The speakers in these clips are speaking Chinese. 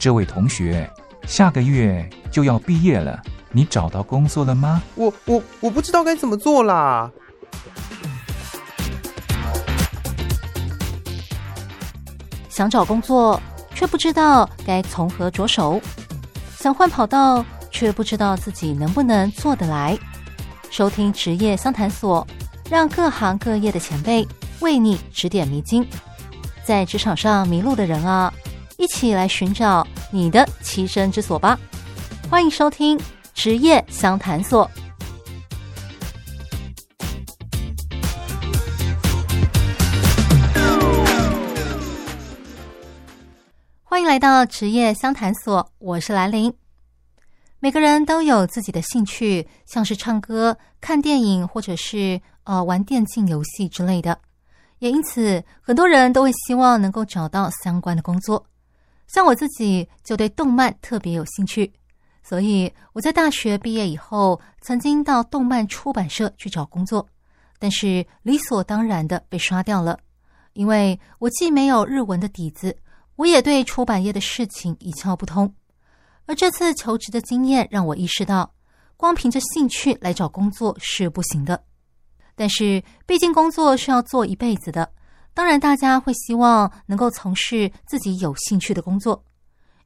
这位同学，下个月就要毕业了，你找到工作了吗？我我我不知道该怎么做啦。想找工作，却不知道该从何着手；想换跑道，却不知道自己能不能做得来。收听职业相谈所，让各行各业的前辈为你指点迷津。在职场上迷路的人啊，一起来寻找你的栖身之所吧！欢迎收听职业相谈所。欢迎来到职业相谈所，我是兰玲。每个人都有自己的兴趣，像是唱歌、看电影，或者是呃玩电竞游戏之类的。也因此，很多人都会希望能够找到相关的工作。像我自己就对动漫特别有兴趣，所以我在大学毕业以后，曾经到动漫出版社去找工作，但是理所当然的被刷掉了，因为我既没有日文的底子。我也对出版业的事情一窍不通，而这次求职的经验让我意识到，光凭着兴趣来找工作是不行的。但是，毕竟工作是要做一辈子的，当然大家会希望能够从事自己有兴趣的工作。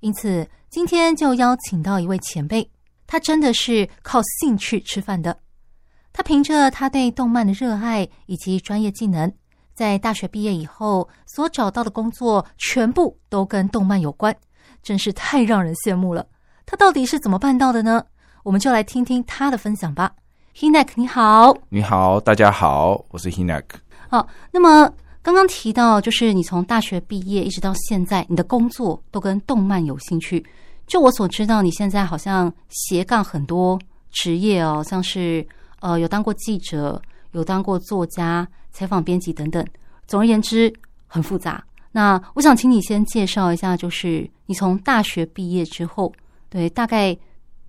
因此，今天就邀请到一位前辈，他真的是靠兴趣吃饭的。他凭着他对动漫的热爱以及专业技能。在大学毕业以后，所找到的工作全部都跟动漫有关，真是太让人羡慕了。他到底是怎么办到的呢？我们就来听听他的分享吧。Hinek，你好，你好，大家好，我是 Hinek。好，那么刚刚提到，就是你从大学毕业一直到现在，你的工作都跟动漫有兴趣。就我所知道，你现在好像斜杠很多职业哦，像是呃，有当过记者。有当过作家、采访编辑等等，总而言之很复杂。那我想请你先介绍一下，就是你从大学毕业之后，对，大概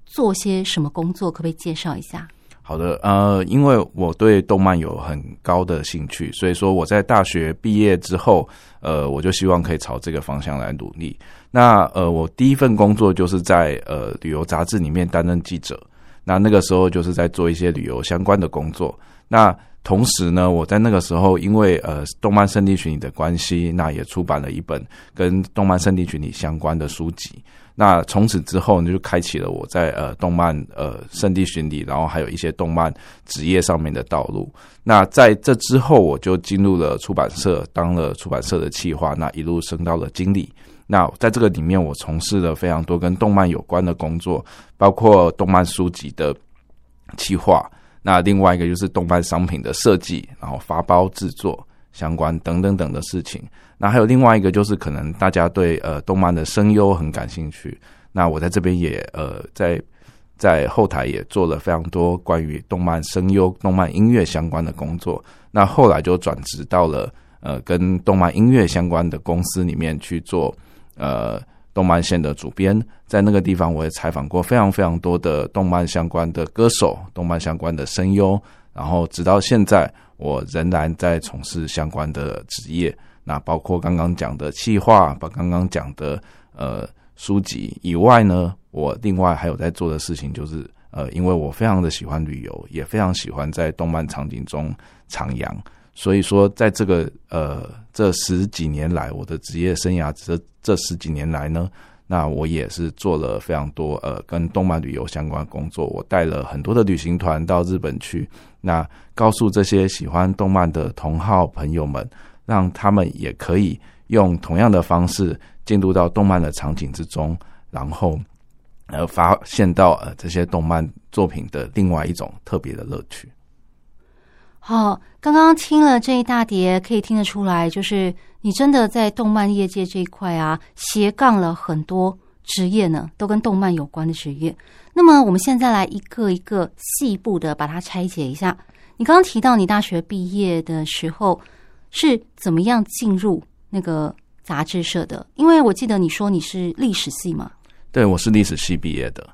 做些什么工作，可不可以介绍一下？好的，呃，因为我对动漫有很高的兴趣，所以说我在大学毕业之后，呃，我就希望可以朝这个方向来努力。那呃，我第一份工作就是在呃旅游杂志里面担任记者，那那个时候就是在做一些旅游相关的工作。那同时呢，我在那个时候，因为呃动漫圣地群里的关系，那也出版了一本跟动漫圣地群里相关的书籍。那从此之后呢，就开启了我在呃动漫呃圣地巡礼，然后还有一些动漫职业上面的道路。那在这之后，我就进入了出版社，当了出版社的企划，那一路升到了经理。那在这个里面，我从事了非常多跟动漫有关的工作，包括动漫书籍的企划。那另外一个就是动漫商品的设计，然后发包制作相关等等等的事情。那还有另外一个就是可能大家对呃动漫的声优很感兴趣。那我在这边也呃在在后台也做了非常多关于动漫声优、动漫音乐相关的工作。那后来就转职到了呃跟动漫音乐相关的公司里面去做呃。动漫线的主编，在那个地方我也采访过非常非常多的动漫相关的歌手、动漫相关的声优，然后直到现在，我仍然在从事相关的职业。那包括刚刚讲的企划，把刚刚讲的呃书籍以外呢，我另外还有在做的事情就是呃，因为我非常的喜欢旅游，也非常喜欢在动漫场景中徜徉。所以说，在这个呃这十几年来，我的职业生涯这这十几年来呢，那我也是做了非常多呃跟动漫旅游相关工作。我带了很多的旅行团到日本去，那告诉这些喜欢动漫的同好朋友们，让他们也可以用同样的方式进入到动漫的场景之中，然后呃发现到呃这些动漫作品的另外一种特别的乐趣。好，刚刚听了这一大叠，可以听得出来，就是你真的在动漫业界这一块啊，斜杠了很多职业呢，都跟动漫有关的职业。那么，我们现在来一个一个细部的把它拆解一下。你刚刚提到你大学毕业的时候是怎么样进入那个杂志社的？因为我记得你说你是历史系嘛？对，我是历史系毕业的。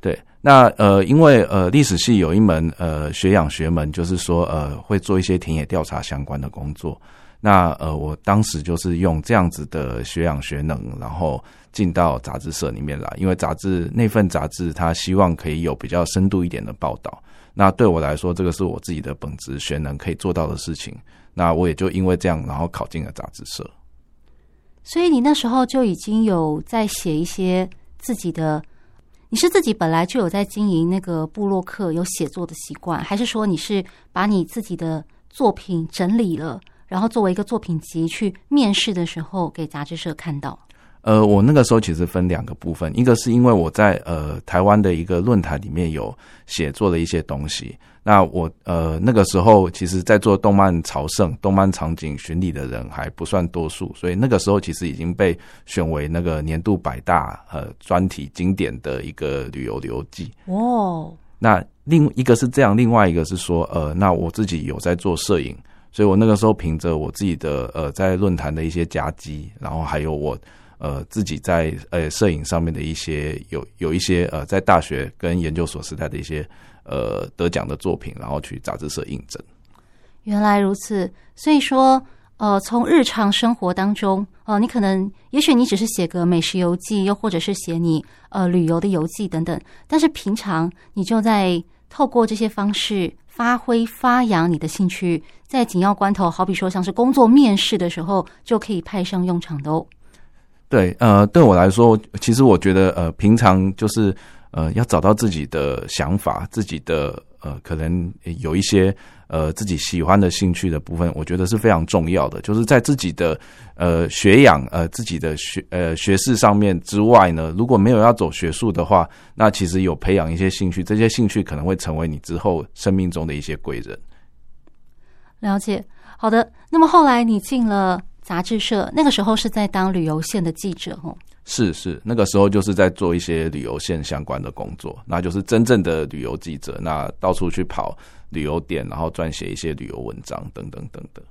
对。那呃，因为呃，历史系有一门呃学养学门，就是说呃，会做一些田野调查相关的工作。那呃，我当时就是用这样子的学养学能，然后进到杂志社里面来，因为杂志那份杂志，他希望可以有比较深度一点的报道。那对我来说，这个是我自己的本职学能可以做到的事情。那我也就因为这样，然后考进了杂志社。所以你那时候就已经有在写一些自己的，你是自己本来就有在经营那个部落客，有写作的习惯，还是说你是把你自己的作品整理了？然后作为一个作品集去面试的时候，给杂志社看到。呃，我那个时候其实分两个部分，一个是因为我在呃台湾的一个论坛里面有写作的一些东西。那我呃那个时候其实，在做动漫朝圣、动漫场景巡礼的人还不算多数，所以那个时候其实已经被选为那个年度百大呃专题经典的一个旅游游记。哦，那另一个是这样，另外一个是说，呃，那我自己有在做摄影。所以我那个时候凭着我自己的呃在论坛的一些夹击，然后还有我呃自己在呃摄影上面的一些有有一些呃在大学跟研究所时代的一些呃得奖的作品，然后去杂志社印证。原来如此，所以说呃从日常生活当中、呃，你可能也许你只是写个美食游记，又或者是写你呃旅游的游记等等，但是平常你就在透过这些方式。发挥发扬你的兴趣，在紧要关头，好比说像是工作面试的时候，就可以派上用场的哦。对，呃，对我来说，其实我觉得，呃，平常就是呃，要找到自己的想法，自己的呃，可能有一些。呃，自己喜欢的兴趣的部分，我觉得是非常重要的。就是在自己的呃学养呃自己的学呃学识上面之外呢，如果没有要走学术的话，那其实有培养一些兴趣，这些兴趣可能会成为你之后生命中的一些贵人。了解，好的。那么后来你进了杂志社，那个时候是在当旅游线的记者哦。是是，那个时候就是在做一些旅游线相关的工作，那就是真正的旅游记者，那到处去跑。旅游点，然后撰写一些旅游文章，等等等等。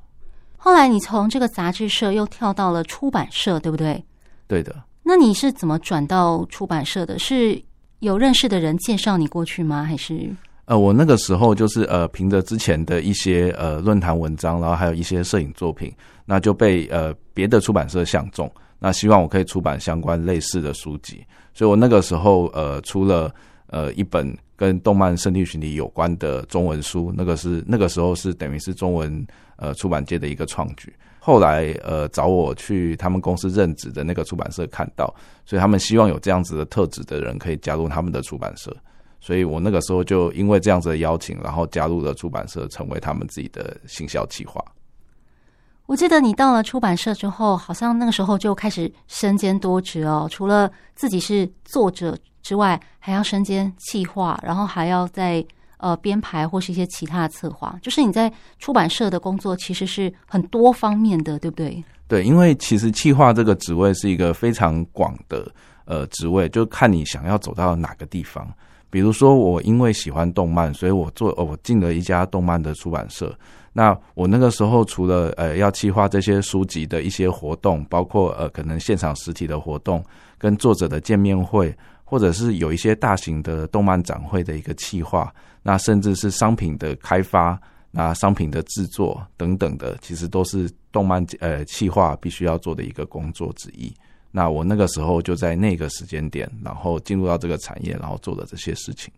后来你从这个杂志社又跳到了出版社，对不对？对的。那你是怎么转到出版社的？是有认识的人介绍你过去吗？还是？呃，我那个时候就是呃，凭着之前的一些呃论坛文章，然后还有一些摄影作品，那就被呃别的出版社相中，那希望我可以出版相关类似的书籍，所以我那个时候呃出了呃一本。跟动漫圣地巡礼有关的中文书，那个是那个时候是等于是中文呃出版界的一个创举。后来呃找我去他们公司任职的那个出版社看到，所以他们希望有这样子的特质的人可以加入他们的出版社。所以我那个时候就因为这样子的邀请，然后加入了出版社，成为他们自己的行销企划。我记得你到了出版社之后，好像那个时候就开始身兼多职哦，除了自己是作者。之外，还要身兼企划，然后还要在呃编排或是一些其他的策划。就是你在出版社的工作其实是很多方面的，对不对？对，因为其实企划这个职位是一个非常广的呃职位，就看你想要走到哪个地方。比如说，我因为喜欢动漫，所以我做，我进了一家动漫的出版社。那我那个时候除了呃要企划这些书籍的一些活动，包括呃可能现场实体的活动，跟作者的见面会。或者是有一些大型的动漫展会的一个企划，那甚至是商品的开发，那商品的制作等等的，其实都是动漫呃企划必须要做的一个工作之一。那我那个时候就在那个时间点，然后进入到这个产业，然后做的这些事情。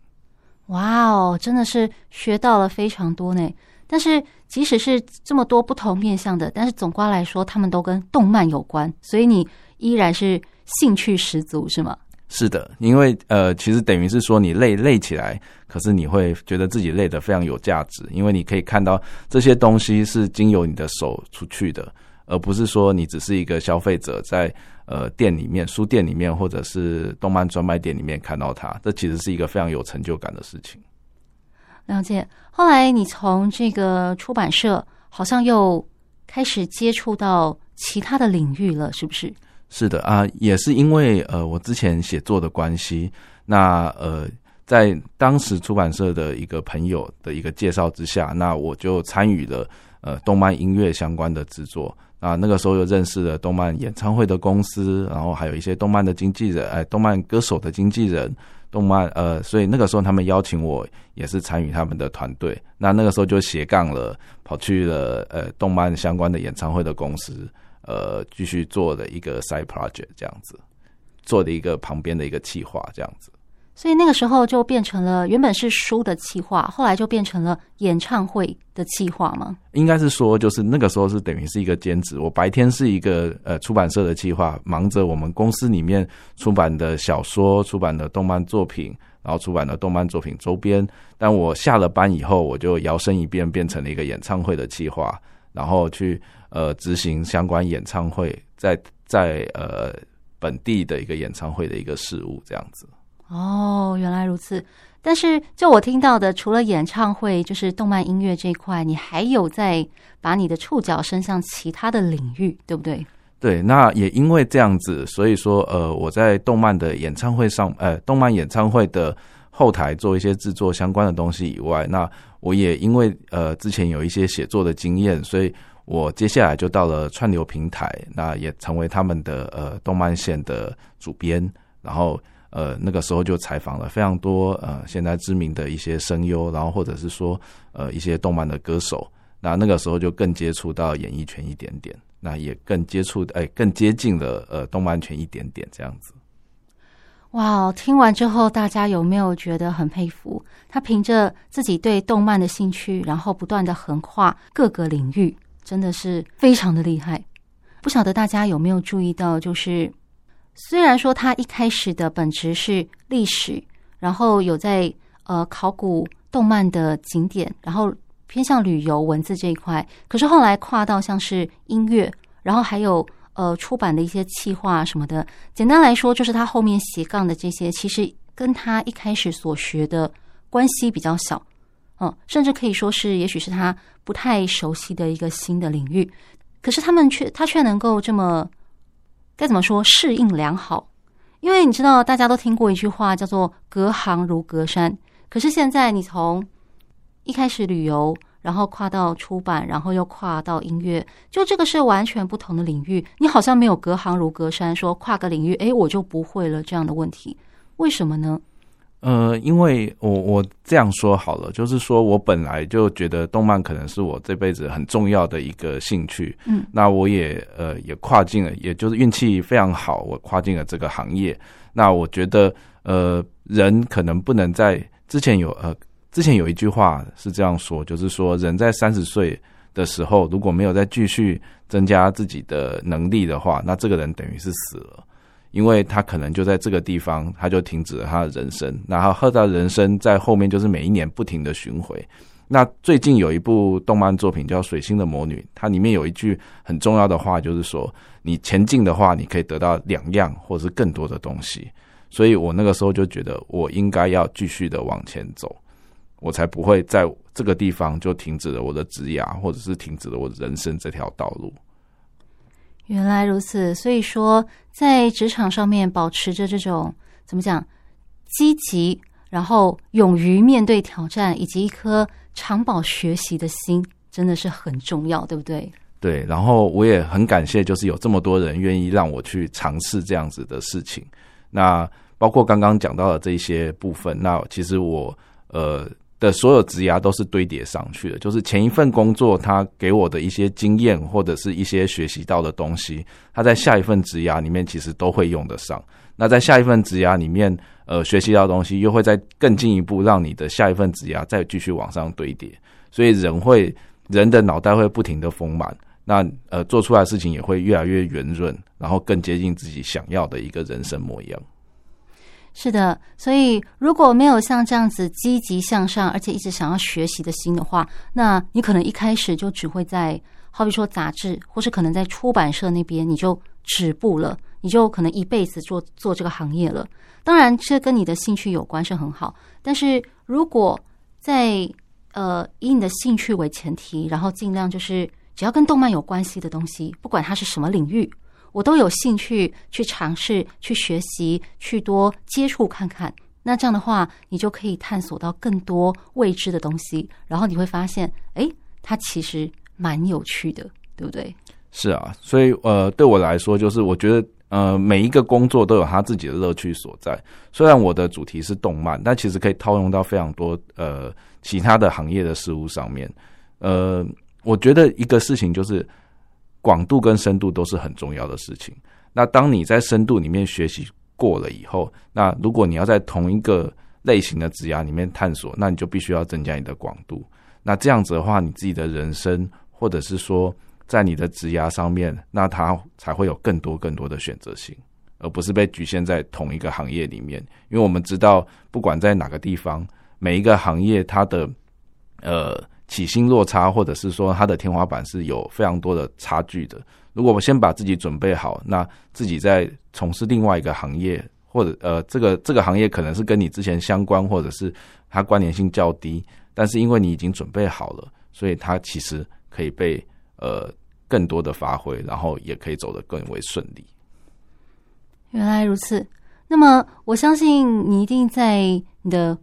哇哦，真的是学到了非常多呢。但是即使是这么多不同面向的，但是总括来说，他们都跟动漫有关，所以你依然是兴趣十足，是吗？是的，因为呃，其实等于是说你累累起来，可是你会觉得自己累得非常有价值，因为你可以看到这些东西是经由你的手出去的，而不是说你只是一个消费者在呃店里面、书店里面或者是动漫专卖店里面看到它，这其实是一个非常有成就感的事情。了解。后来你从这个出版社好像又开始接触到其他的领域了，是不是？是的啊，也是因为呃我之前写作的关系，那呃在当时出版社的一个朋友的一个介绍之下，那我就参与了呃动漫音乐相关的制作啊，那个时候又认识了动漫演唱会的公司，然后还有一些动漫的经纪人，哎，动漫歌手的经纪人，动漫，呃，所以那个时候他们邀请我也是参与他们的团队。那那个时候就斜杠了，跑去了呃动漫相关的演唱会的公司，呃，继续做的一个 side project 这样子，做的一个旁边的一个企划这样子。所以那个时候就变成了原本是书的企划，后来就变成了演唱会的企划吗？应该是说，就是那个时候是等于是一个兼职。我白天是一个呃出版社的企划，忙着我们公司里面出版的小说、出版的动漫作品，然后出版的动漫作品周边。但我下了班以后，我就摇身一变变成了一个演唱会的企划，然后去呃执行相关演唱会在在呃本地的一个演唱会的一个事务这样子。哦，原来如此。但是，就我听到的，除了演唱会，就是动漫音乐这一块，你还有在把你的触角伸向其他的领域，对不对？对，那也因为这样子，所以说，呃，我在动漫的演唱会上，呃，动漫演唱会的后台做一些制作相关的东西以外，那我也因为呃之前有一些写作的经验，所以我接下来就到了串流平台，那也成为他们的呃动漫线的主编，然后。呃，那个时候就采访了非常多呃，现在知名的一些声优，然后或者是说呃一些动漫的歌手。那那个时候就更接触到演艺圈一点点，那也更接触哎，更接近了呃动漫圈一点点这样子。哇，听完之后，大家有没有觉得很佩服？他凭着自己对动漫的兴趣，然后不断的横跨各个领域，真的是非常的厉害。不晓得大家有没有注意到，就是。虽然说他一开始的本质是历史，然后有在呃考古动漫的景点，然后偏向旅游文字这一块，可是后来跨到像是音乐，然后还有呃出版的一些企划什么的。简单来说，就是他后面斜杠的这些，其实跟他一开始所学的关系比较小，嗯，甚至可以说是，也许是他不太熟悉的一个新的领域。可是他们却他却能够这么。该怎么说？适应良好，因为你知道，大家都听过一句话，叫做“隔行如隔山”。可是现在，你从一开始旅游，然后跨到出版，然后又跨到音乐，就这个是完全不同的领域。你好像没有“隔行如隔山”，说跨个领域，诶，我就不会了这样的问题，为什么呢？呃，因为我我这样说好了，就是说我本来就觉得动漫可能是我这辈子很重要的一个兴趣，嗯，那我也呃也跨进了，也就是运气非常好，我跨进了这个行业。那我觉得呃人可能不能在之前有呃之前有一句话是这样说，就是说人在三十岁的时候如果没有再继续增加自己的能力的话，那这个人等于是死了。因为他可能就在这个地方，他就停止了他的人生。然后他的人生在后面就是每一年不停的巡回。那最近有一部动漫作品叫《水星的魔女》，它里面有一句很重要的话，就是说你前进的话，你可以得到两样或者是更多的东西。所以我那个时候就觉得，我应该要继续的往前走，我才不会在这个地方就停止了我的职涯，或者是停止了我的人生这条道路。原来如此，所以说在职场上面保持着这种怎么讲积极，然后勇于面对挑战，以及一颗常保学习的心，真的是很重要，对不对？对，然后我也很感谢，就是有这么多人愿意让我去尝试这样子的事情。那包括刚刚讲到的这些部分，那其实我呃。的所有职涯都是堆叠上去的，就是前一份工作他给我的一些经验或者是一些学习到的东西，他在下一份职涯里面其实都会用得上。那在下一份职涯里面，呃，学习到东西又会再更进一步，让你的下一份职涯再继续往上堆叠。所以人会人的脑袋会不停的丰满，那呃做出来事情也会越来越圆润，然后更接近自己想要的一个人生模样。是的，所以如果没有像这样子积极向上，而且一直想要学习的心的话，那你可能一开始就只会在，好比说杂志，或是可能在出版社那边你就止步了，你就可能一辈子做做这个行业了。当然，这跟你的兴趣有关是很好，但是如果在呃以你的兴趣为前提，然后尽量就是只要跟动漫有关系的东西，不管它是什么领域。我都有兴趣去尝试、去学习、去多接触看看。那这样的话，你就可以探索到更多未知的东西，然后你会发现，哎，它其实蛮有趣的，对不对？是啊，所以呃，对我来说，就是我觉得呃，每一个工作都有他自己的乐趣所在。虽然我的主题是动漫，但其实可以套用到非常多呃其他的行业的事物上面。呃，我觉得一个事情就是广度跟深度都是很重要的事情。那当你在深度里面学习过了以后，那如果你要在同一个类型的职涯里面探索，那你就必须要增加你的广度。那这样子的话，你自己的人生或者是说。在你的职涯上面，那它才会有更多更多的选择性，而不是被局限在同一个行业里面。因为我们知道，不管在哪个地方，每一个行业它的呃起薪落差，或者是说它的天花板是有非常多的差距的。如果我先把自己准备好，那自己在从事另外一个行业，或者呃这个这个行业可能是跟你之前相关，或者是它关联性较低，但是因为你已经准备好了，所以它其实可以被呃。更多的发挥，然后也可以走得更为顺利。原来如此，那么我相信你一定在你的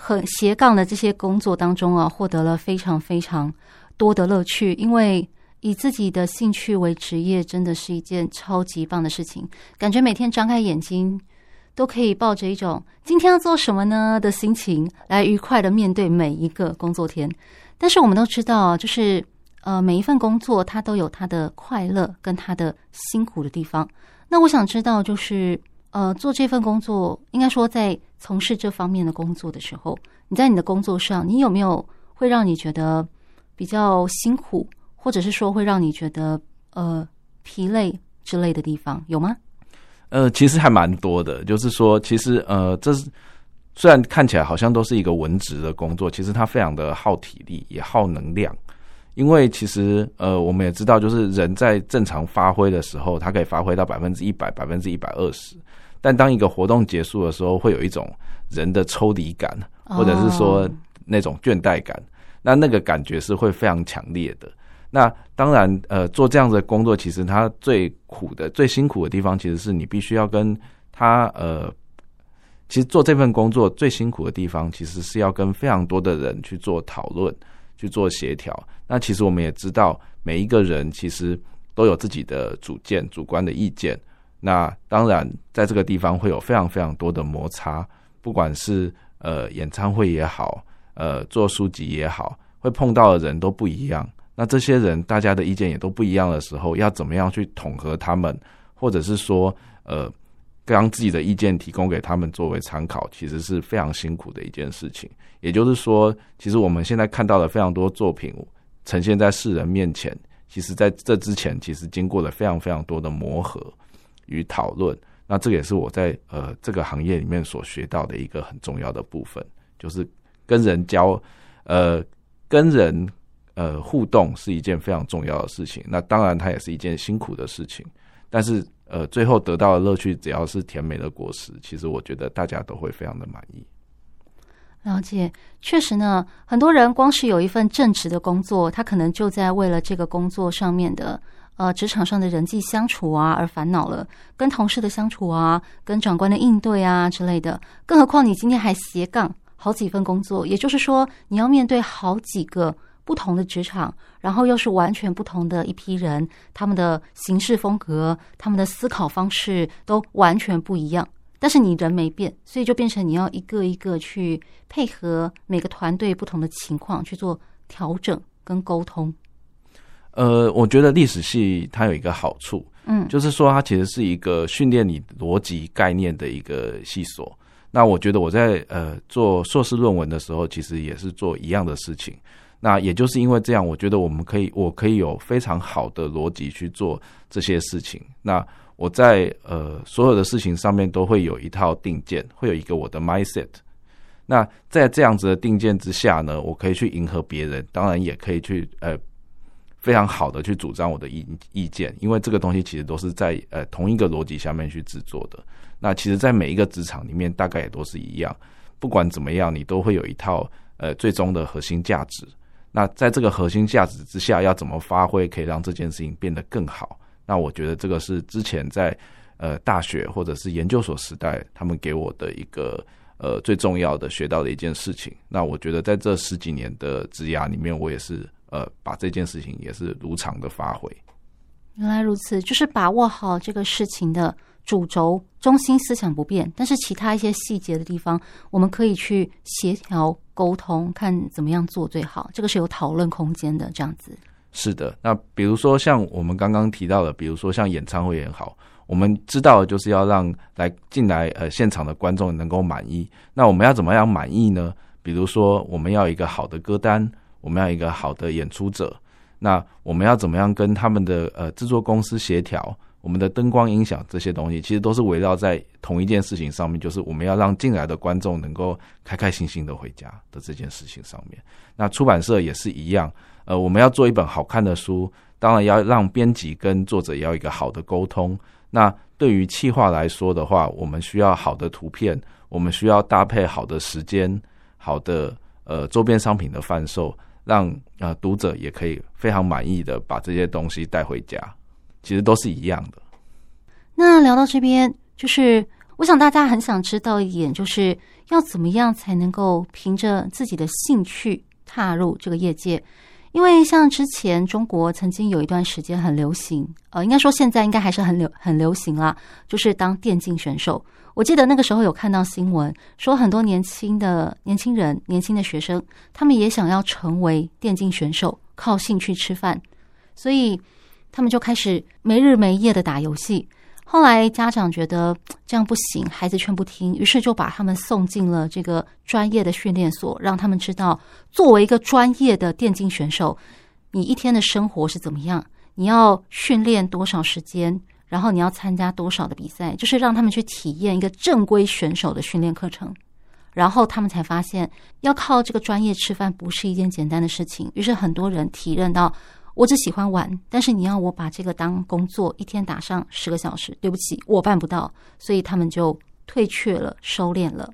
很斜杠的这些工作当中啊，获得了非常非常多的乐趣。因为以自己的兴趣为职业，真的是一件超级棒的事情。感觉每天张开眼睛，都可以抱着一种今天要做什么呢的心情，来愉快的面对每一个工作天。但是我们都知道，就是。呃，每一份工作它都有它的快乐跟它的辛苦的地方。那我想知道，就是呃，做这份工作，应该说在从事这方面的工作的时候，你在你的工作上，你有没有会让你觉得比较辛苦，或者是说会让你觉得呃疲累之类的地方，有吗？呃，其实还蛮多的。就是说，其实呃，这是虽然看起来好像都是一个文职的工作，其实它非常的耗体力，也耗能量。因为其实，呃，我们也知道，就是人在正常发挥的时候，他可以发挥到百分之一百、百分之一百二十。但当一个活动结束的时候，会有一种人的抽离感，或者是说那种倦怠感。那那个感觉是会非常强烈的。那当然，呃，做这样的工作，其实它最苦的、最辛苦的地方，其实是你必须要跟他，呃，其实做这份工作最辛苦的地方，其实是要跟非常多的人去做讨论。去做协调。那其实我们也知道，每一个人其实都有自己的主见、主观的意见。那当然，在这个地方会有非常非常多的摩擦，不管是呃演唱会也好，呃做书籍也好，会碰到的人都不一样。那这些人大家的意见也都不一样的时候，要怎么样去统合他们，或者是说呃。将自己的意见提供给他们作为参考，其实是非常辛苦的一件事情。也就是说，其实我们现在看到的非常多作品呈现在世人面前，其实在这之前，其实经过了非常非常多的磨合与讨论。那这也是我在呃这个行业里面所学到的一个很重要的部分，就是跟人交呃跟人呃互动是一件非常重要的事情。那当然，它也是一件辛苦的事情，但是。呃，最后得到的乐趣，只要是甜美的果实，其实我觉得大家都会非常的满意。了解，确实呢，很多人光是有一份正职的工作，他可能就在为了这个工作上面的呃职场上的人际相处啊而烦恼了，跟同事的相处啊，跟长官的应对啊之类的。更何况你今天还斜杠好几份工作，也就是说你要面对好几个。不同的职场，然后又是完全不同的一批人，他们的行事风格、他们的思考方式都完全不一样。但是你人没变，所以就变成你要一个一个去配合每个团队不同的情况去做调整跟沟通。呃，我觉得历史系它有一个好处，嗯，就是说它其实是一个训练你逻辑概念的一个系所。那我觉得我在呃做硕士论文的时候，其实也是做一样的事情。那也就是因为这样，我觉得我们可以，我可以有非常好的逻辑去做这些事情。那我在呃所有的事情上面都会有一套定见，会有一个我的 mindset。那在这样子的定见之下呢，我可以去迎合别人，当然也可以去呃非常好的去主张我的意意见，因为这个东西其实都是在呃同一个逻辑下面去制作的。那其实，在每一个职场里面，大概也都是一样。不管怎么样，你都会有一套呃最终的核心价值。那在这个核心价值之下，要怎么发挥，可以让这件事情变得更好？那我觉得这个是之前在呃大学或者是研究所时代，他们给我的一个呃最重要的学到的一件事情。那我觉得在这十几年的职涯里面，我也是呃把这件事情也是如常的发挥。原来如此，就是把握好这个事情的主轴、中心思想不变，但是其他一些细节的地方，我们可以去协调沟通，看怎么样做最好。这个是有讨论空间的，这样子。是的，那比如说像我们刚刚提到的，比如说像演唱会也好，我们知道的就是要让来进来呃现场的观众能够满意。那我们要怎么样满意呢？比如说我们要一个好的歌单，我们要一个好的演出者。那我们要怎么样跟他们的呃制作公司协调？我们的灯光音响这些东西，其实都是围绕在同一件事情上面，就是我们要让进来的观众能够开开心心的回家的这件事情上面。那出版社也是一样。呃，我们要做一本好看的书，当然要让编辑跟作者要一个好的沟通。那对于企划来说的话，我们需要好的图片，我们需要搭配好的时间，好的呃周边商品的贩售，让啊读者也可以非常满意的把这些东西带回家。其实都是一样的。那聊到这边，就是我想大家很想知道一点，就是要怎么样才能够凭着自己的兴趣踏入这个业界。因为像之前中国曾经有一段时间很流行，呃，应该说现在应该还是很流很流行啦，就是当电竞选手。我记得那个时候有看到新闻，说很多年轻的年轻人、年轻的学生，他们也想要成为电竞选手，靠兴趣吃饭，所以他们就开始没日没夜的打游戏。后来家长觉得这样不行，孩子劝不听，于是就把他们送进了这个专业的训练所，让他们知道作为一个专业的电竞选手，你一天的生活是怎么样，你要训练多少时间，然后你要参加多少的比赛，就是让他们去体验一个正规选手的训练课程，然后他们才发现要靠这个专业吃饭不是一件简单的事情，于是很多人体认到。我只喜欢玩，但是你要我把这个当工作，一天打上十个小时，对不起，我办不到，所以他们就退却了，收敛了。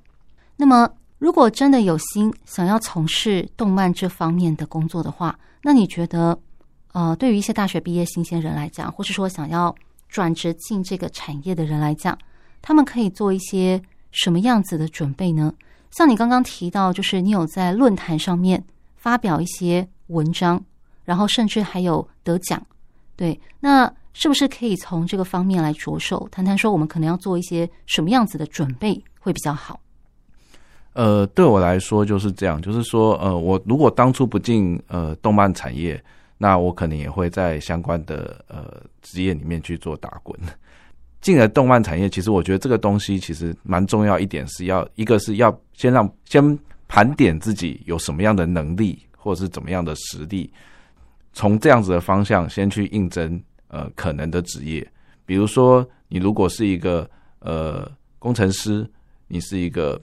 那么，如果真的有心想要从事动漫这方面的工作的话，那你觉得，呃，对于一些大学毕业新鲜人来讲，或是说想要转职进这个产业的人来讲，他们可以做一些什么样子的准备呢？像你刚刚提到，就是你有在论坛上面发表一些文章。然后甚至还有得奖，对，那是不是可以从这个方面来着手谈谈？说我们可能要做一些什么样子的准备会比较好？呃，对我来说就是这样，就是说，呃，我如果当初不进呃动漫产业，那我可能也会在相关的呃职业里面去做打滚。进了动漫产业，其实我觉得这个东西其实蛮重要一点，是要一个是要先让先盘点自己有什么样的能力，或者是怎么样的实力。从这样子的方向先去应征呃可能的职业，比如说你如果是一个呃工程师，你是一个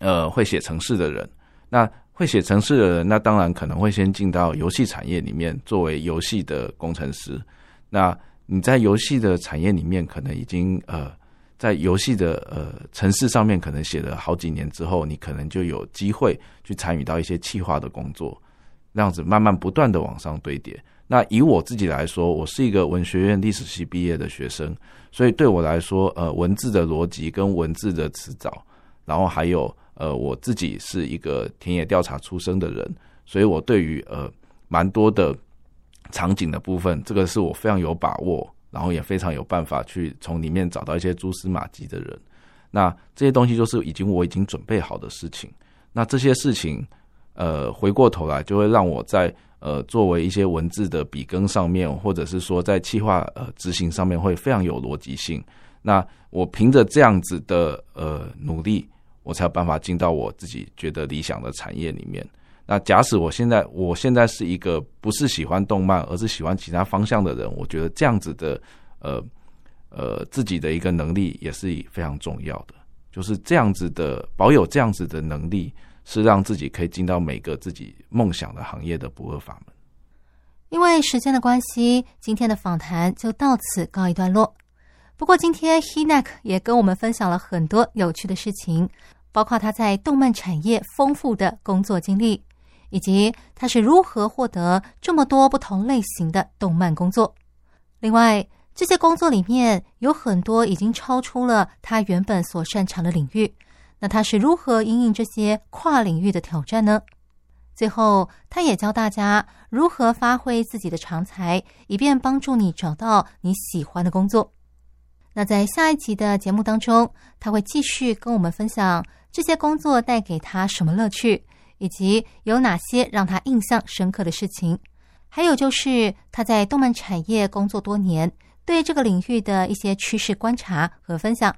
呃会写程式的人，那会写程式的人，那当然可能会先进到游戏产业里面作为游戏的工程师。那你在游戏的产业里面，可能已经呃在游戏的呃程式上面可能写了好几年之后，你可能就有机会去参与到一些企划的工作。那样子慢慢不断的往上堆叠。那以我自己来说，我是一个文学院历史系毕业的学生，所以对我来说，呃，文字的逻辑跟文字的词藻，然后还有呃，我自己是一个田野调查出身的人，所以我对于呃蛮多的场景的部分，这个是我非常有把握，然后也非常有办法去从里面找到一些蛛丝马迹的人。那这些东西就是已经我已经准备好的事情。那这些事情。呃，回过头来就会让我在呃作为一些文字的笔耕上面，或者是说在企划呃执行上面会非常有逻辑性。那我凭着这样子的呃努力，我才有办法进到我自己觉得理想的产业里面。那假使我现在我现在是一个不是喜欢动漫，而是喜欢其他方向的人，我觉得这样子的呃呃自己的一个能力也是非常重要的，就是这样子的保有这样子的能力。是让自己可以进到每个自己梦想的行业的不二法门。因为时间的关系，今天的访谈就到此告一段落。不过今天 Hynak 也跟我们分享了很多有趣的事情，包括他在动漫产业丰富的工作经历，以及他是如何获得这么多不同类型的动漫工作。另外，这些工作里面有很多已经超出了他原本所擅长的领域。那他是如何因应这些跨领域的挑战呢？最后，他也教大家如何发挥自己的长才，以便帮助你找到你喜欢的工作。那在下一集的节目当中，他会继续跟我们分享这些工作带给他什么乐趣，以及有哪些让他印象深刻的事情。还有就是他在动漫产业工作多年，对这个领域的一些趋势观察和分享。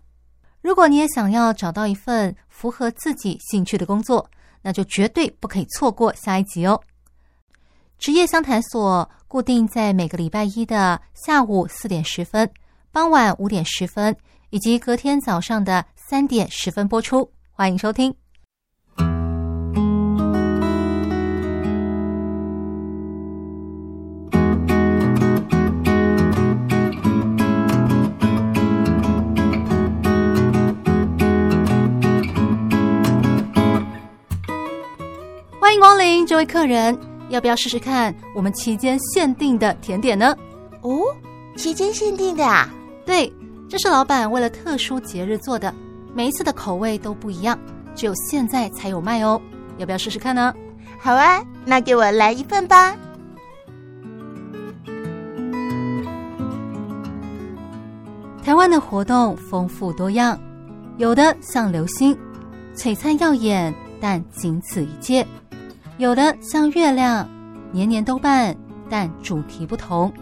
如果你也想要找到一份符合自己兴趣的工作，那就绝对不可以错过下一集哦。职业相谈所固定在每个礼拜一的下午四点十分、傍晚五点十分以及隔天早上的三点十分播出，欢迎收听。欢迎光临，这位客人，要不要试试看我们期间限定的甜点呢？哦，期间限定的啊？对，这是老板为了特殊节日做的，每一次的口味都不一样，只有现在才有卖哦。要不要试试看呢？好啊，那给我来一份吧。台湾的活动丰富多样，有的像流星，璀璨耀眼，但仅此一届。有的像月亮，年年都办，但主题不同。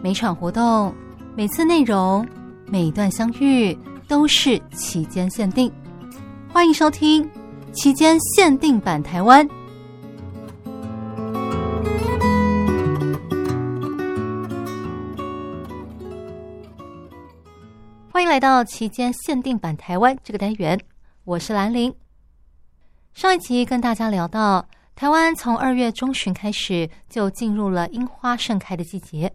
每场活动、每次内容、每一段相遇都是期间限定。欢迎收听期间限定版台湾。欢迎来到期间限定版台湾这个单元，我是兰陵。上一集跟大家聊到。台湾从二月中旬开始就进入了樱花盛开的季节，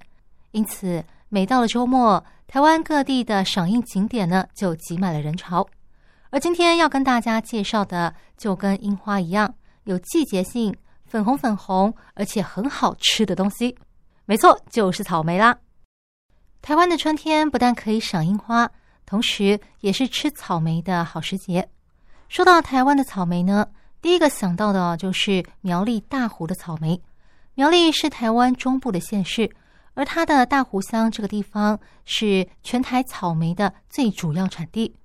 因此每到了周末，台湾各地的赏樱景点呢就挤满了人潮。而今天要跟大家介绍的，就跟樱花一样，有季节性、粉红粉红，而且很好吃的东西。没错，就是草莓啦。台湾的春天不但可以赏樱花，同时也是吃草莓的好时节。说到台湾的草莓呢，第一个想到的就是苗栗大湖的草莓。苗栗是台湾中部的县市，而它的大湖乡这个地方是全台草莓的最主要产地。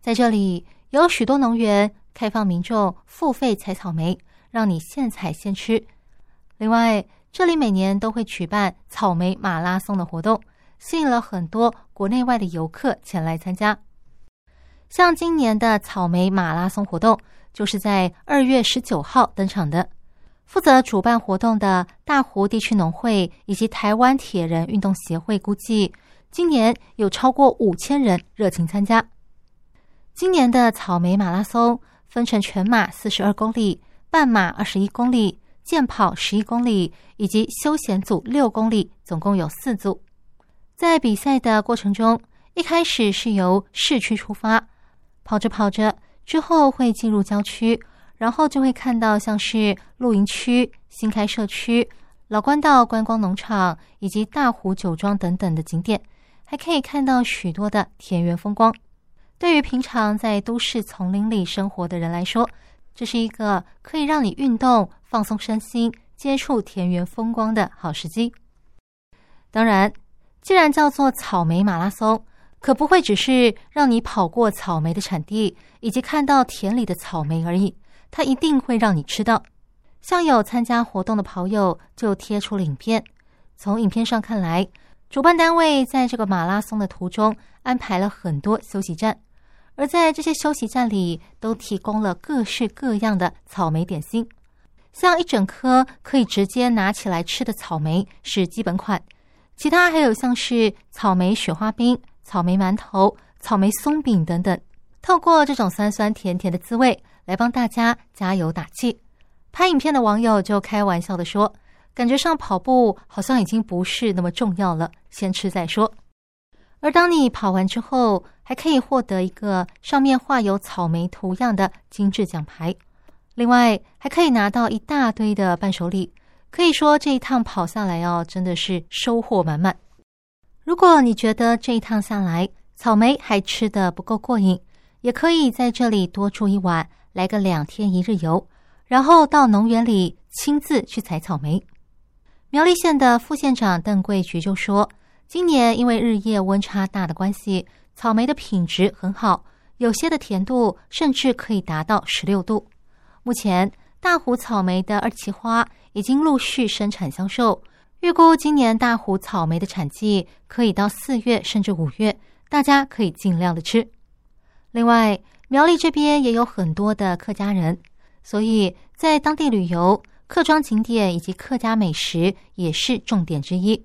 在这里有许多农园开放民众付费采草莓，让你现采现吃。另外，这里每年都会举办草莓马拉松的活动，吸引了很多国内外的游客前来参加。像今年的草莓马拉松活动，就是在二月十九号登场的。负责主办活动的大湖地区农会以及台湾铁人运动协会估计，今年有超过五千人热情参加。今年的草莓马拉松分成全马四十二公里、半马二十一公里、健跑十一公里以及休闲组六公里，总共有四组。在比赛的过程中，一开始是由市区出发，跑着跑着。之后会进入郊区，然后就会看到像是露营区、新开社区、老关道观光农场以及大湖酒庄等等的景点，还可以看到许多的田园风光。对于平常在都市丛林里生活的人来说，这是一个可以让你运动、放松身心、接触田园风光的好时机。当然，既然叫做草莓马拉松。可不会只是让你跑过草莓的产地，以及看到田里的草莓而已，它一定会让你吃到。像有参加活动的跑友就贴出了影片，从影片上看来，主办单位在这个马拉松的途中安排了很多休息站，而在这些休息站里都提供了各式各样的草莓点心，像一整颗可以直接拿起来吃的草莓是基本款，其他还有像是草莓雪花冰。草莓馒头、草莓松饼等等，透过这种酸酸甜甜的滋味来帮大家加油打气。拍影片的网友就开玩笑的说：“感觉上跑步好像已经不是那么重要了，先吃再说。”而当你跑完之后，还可以获得一个上面画有草莓图样的精致奖牌，另外还可以拿到一大堆的伴手礼。可以说这一趟跑下来哦，真的是收获满满。如果你觉得这一趟下来草莓还吃得不够过瘾，也可以在这里多住一晚，来个两天一日游，然后到农园里亲自去采草莓。苗栗县的副县长邓桂菊就说，今年因为日夜温差大的关系，草莓的品质很好，有些的甜度甚至可以达到十六度。目前大湖草莓的二期花已经陆续生产销售，预估今年大湖草莓的产季可以到四月甚至五月，大家可以尽量的吃。另外，苗栗这边也有很多的客家人，所以在当地旅游、客庄景点以及客家美食也是重点之一。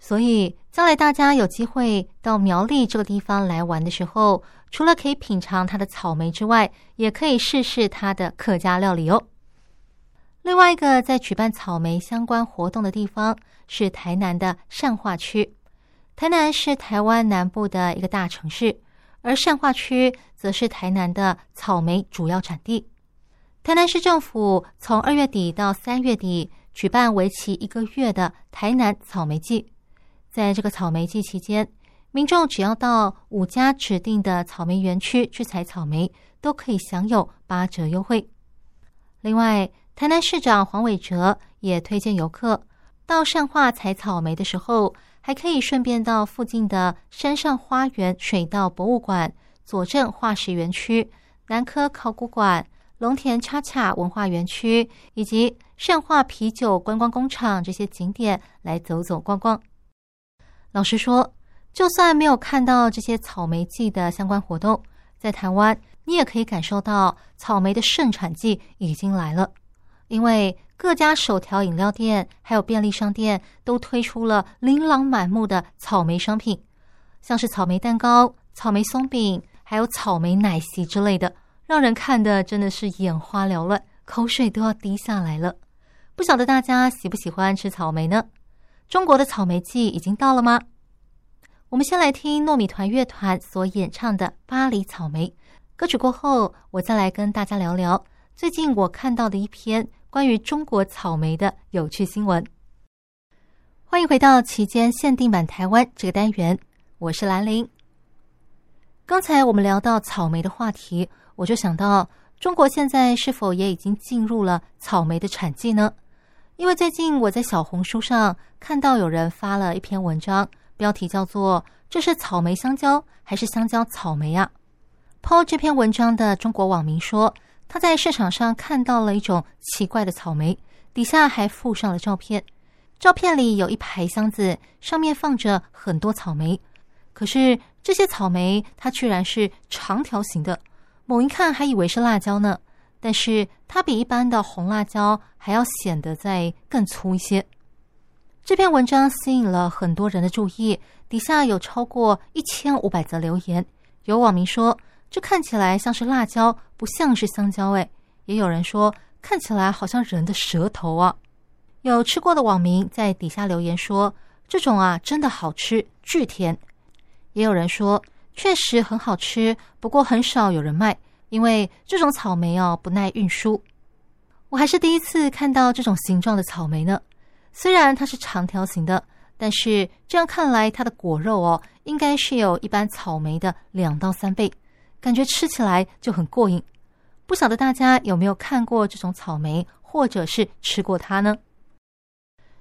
所以，将来大家有机会到苗栗这个地方来玩的时候，除了可以品尝它的草莓之外，也可以试试它的客家料理哦。另外一个在举办草莓相关活动的地方是台南的善化区。台南是台湾南部的一个大城市，而善化区则是台南的草莓主要产地。台南市政府从二月底到三月底举办为期一个月的台南草莓季。在这个草莓季期间，民众只要到五家指定的草莓园区去采草莓，都可以享有八折优惠。另外，台南市长黄伟哲也推荐游客到善化采草莓的时候，还可以顺便到附近的山上花园水稻博物馆、左镇化石园区、南科考古馆、龙田恰恰文化园区以及善化啤酒观光工厂这些景点来走走逛逛。老实说，就算没有看到这些草莓季的相关活动，在台湾你也可以感受到草莓的盛产季已经来了。因为各家手摇饮料店还有便利商店都推出了琳琅满目的草莓商品，像是草莓蛋糕、草莓松饼，还有草莓奶昔之类的，让人看得真的是眼花缭乱，口水都要滴下来了。不晓得大家喜不喜欢吃草莓呢？中国的草莓季已经到了吗？我们先来听糯米团乐团所演唱的《巴黎草莓》歌曲过后，我再来跟大家聊聊最近我看到的一篇关于中国草莓的有趣新闻。欢迎回到期间限定版台湾这个单元，我是兰玲。刚才我们聊到草莓的话题，我就想到中国现在是否也已经进入了草莓的产季呢？因为最近我在小红书上看到有人发了一篇文章，标题叫做“这是草莓香蕉还是香蕉草莓啊抛这篇文章的中国网民说，他在市场上看到了一种奇怪的草莓，底下还附上了照片。照片里有一排箱子，上面放着很多草莓，可是这些草莓它居然是长条形的，猛一看还以为是辣椒呢。但是它比一般的红辣椒还要显得再更粗一些。这篇文章吸引了很多人的注意，底下有超过一千五百则留言。有网民说，这看起来像是辣椒，不像是香蕉。诶，也有人说看起来好像人的舌头啊。有吃过的网民在底下留言说，这种啊真的好吃，巨甜。也有人说确实很好吃，不过很少有人卖。因为这种草莓哦不耐运输，我还是第一次看到这种形状的草莓呢。虽然它是长条形的，但是这样看来，它的果肉哦应该是有一般草莓的两到三倍，感觉吃起来就很过瘾。不晓得大家有没有看过这种草莓，或者是吃过它呢？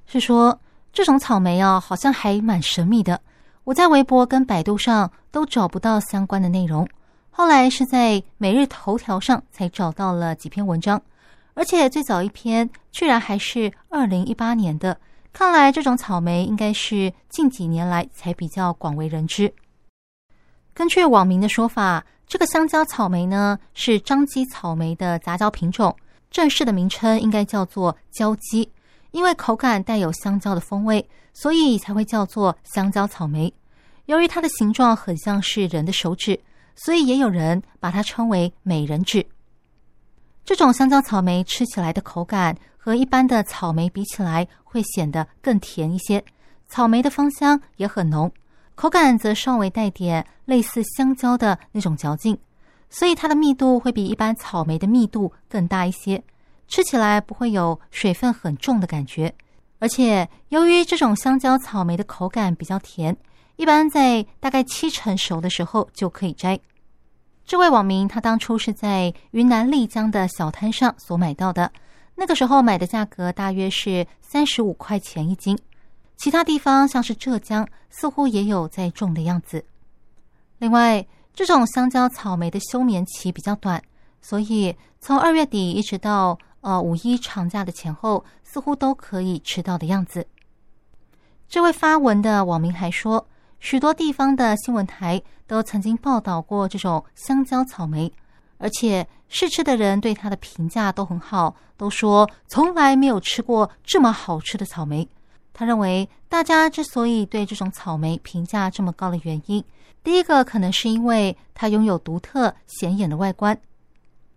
是说这种草莓哦，好像还蛮神秘的。我在微博跟百度上都找不到相关的内容。后来是在每日头条上才找到了几篇文章，而且最早一篇居然还是二零一八年的。看来这种草莓应该是近几年来才比较广为人知。根据网民的说法，这个香蕉草莓呢是张基草莓的杂交品种，正式的名称应该叫做蕉基，因为口感带有香蕉的风味，所以才会叫做香蕉草莓。由于它的形状很像是人的手指。所以也有人把它称为美人指。这种香蕉草莓吃起来的口感和一般的草莓比起来，会显得更甜一些。草莓的芳香也很浓，口感则稍微带点类似香蕉的那种嚼劲，所以它的密度会比一般草莓的密度更大一些，吃起来不会有水分很重的感觉。而且由于这种香蕉草莓的口感比较甜。一般在大概七成熟的时候就可以摘。这位网民他当初是在云南丽江的小摊上所买到的，那个时候买的价格大约是三十五块钱一斤。其他地方像是浙江，似乎也有在种的样子。另外，这种香蕉、草莓的休眠期比较短，所以从二月底一直到呃五一长假的前后，似乎都可以吃到的样子。这位发文的网民还说，许多地方的新闻台都曾经报道过这种香蕉、草莓，而且试吃的人对它的评价都很好，都说从来没有吃过这么好吃的草莓。他认为，大家之所以对这种草莓评价这么高的原因，第一个可能是因为它拥有独特显眼的外观。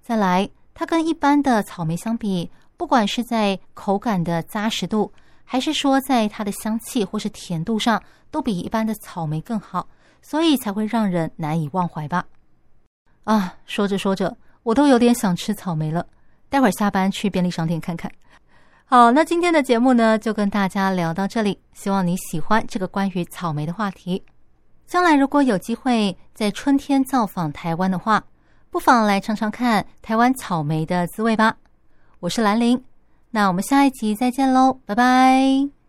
再来，它跟一般的草莓相比，不管是在口感的扎实度，还是说在它的香气或是甜度上，都比一般的草莓更好，所以才会让人难以忘怀吧。啊，说着说着，我都有点想吃草莓了。待会儿下班去便利商店看看。好，那今天的节目呢，就跟大家聊到这里。希望你喜欢这个关于草莓的话题。将来如果有机会在春天造访台湾的话，不妨来尝尝看台湾草莓的滋味吧。我是兰陵，那我们下一集再见喽，拜拜。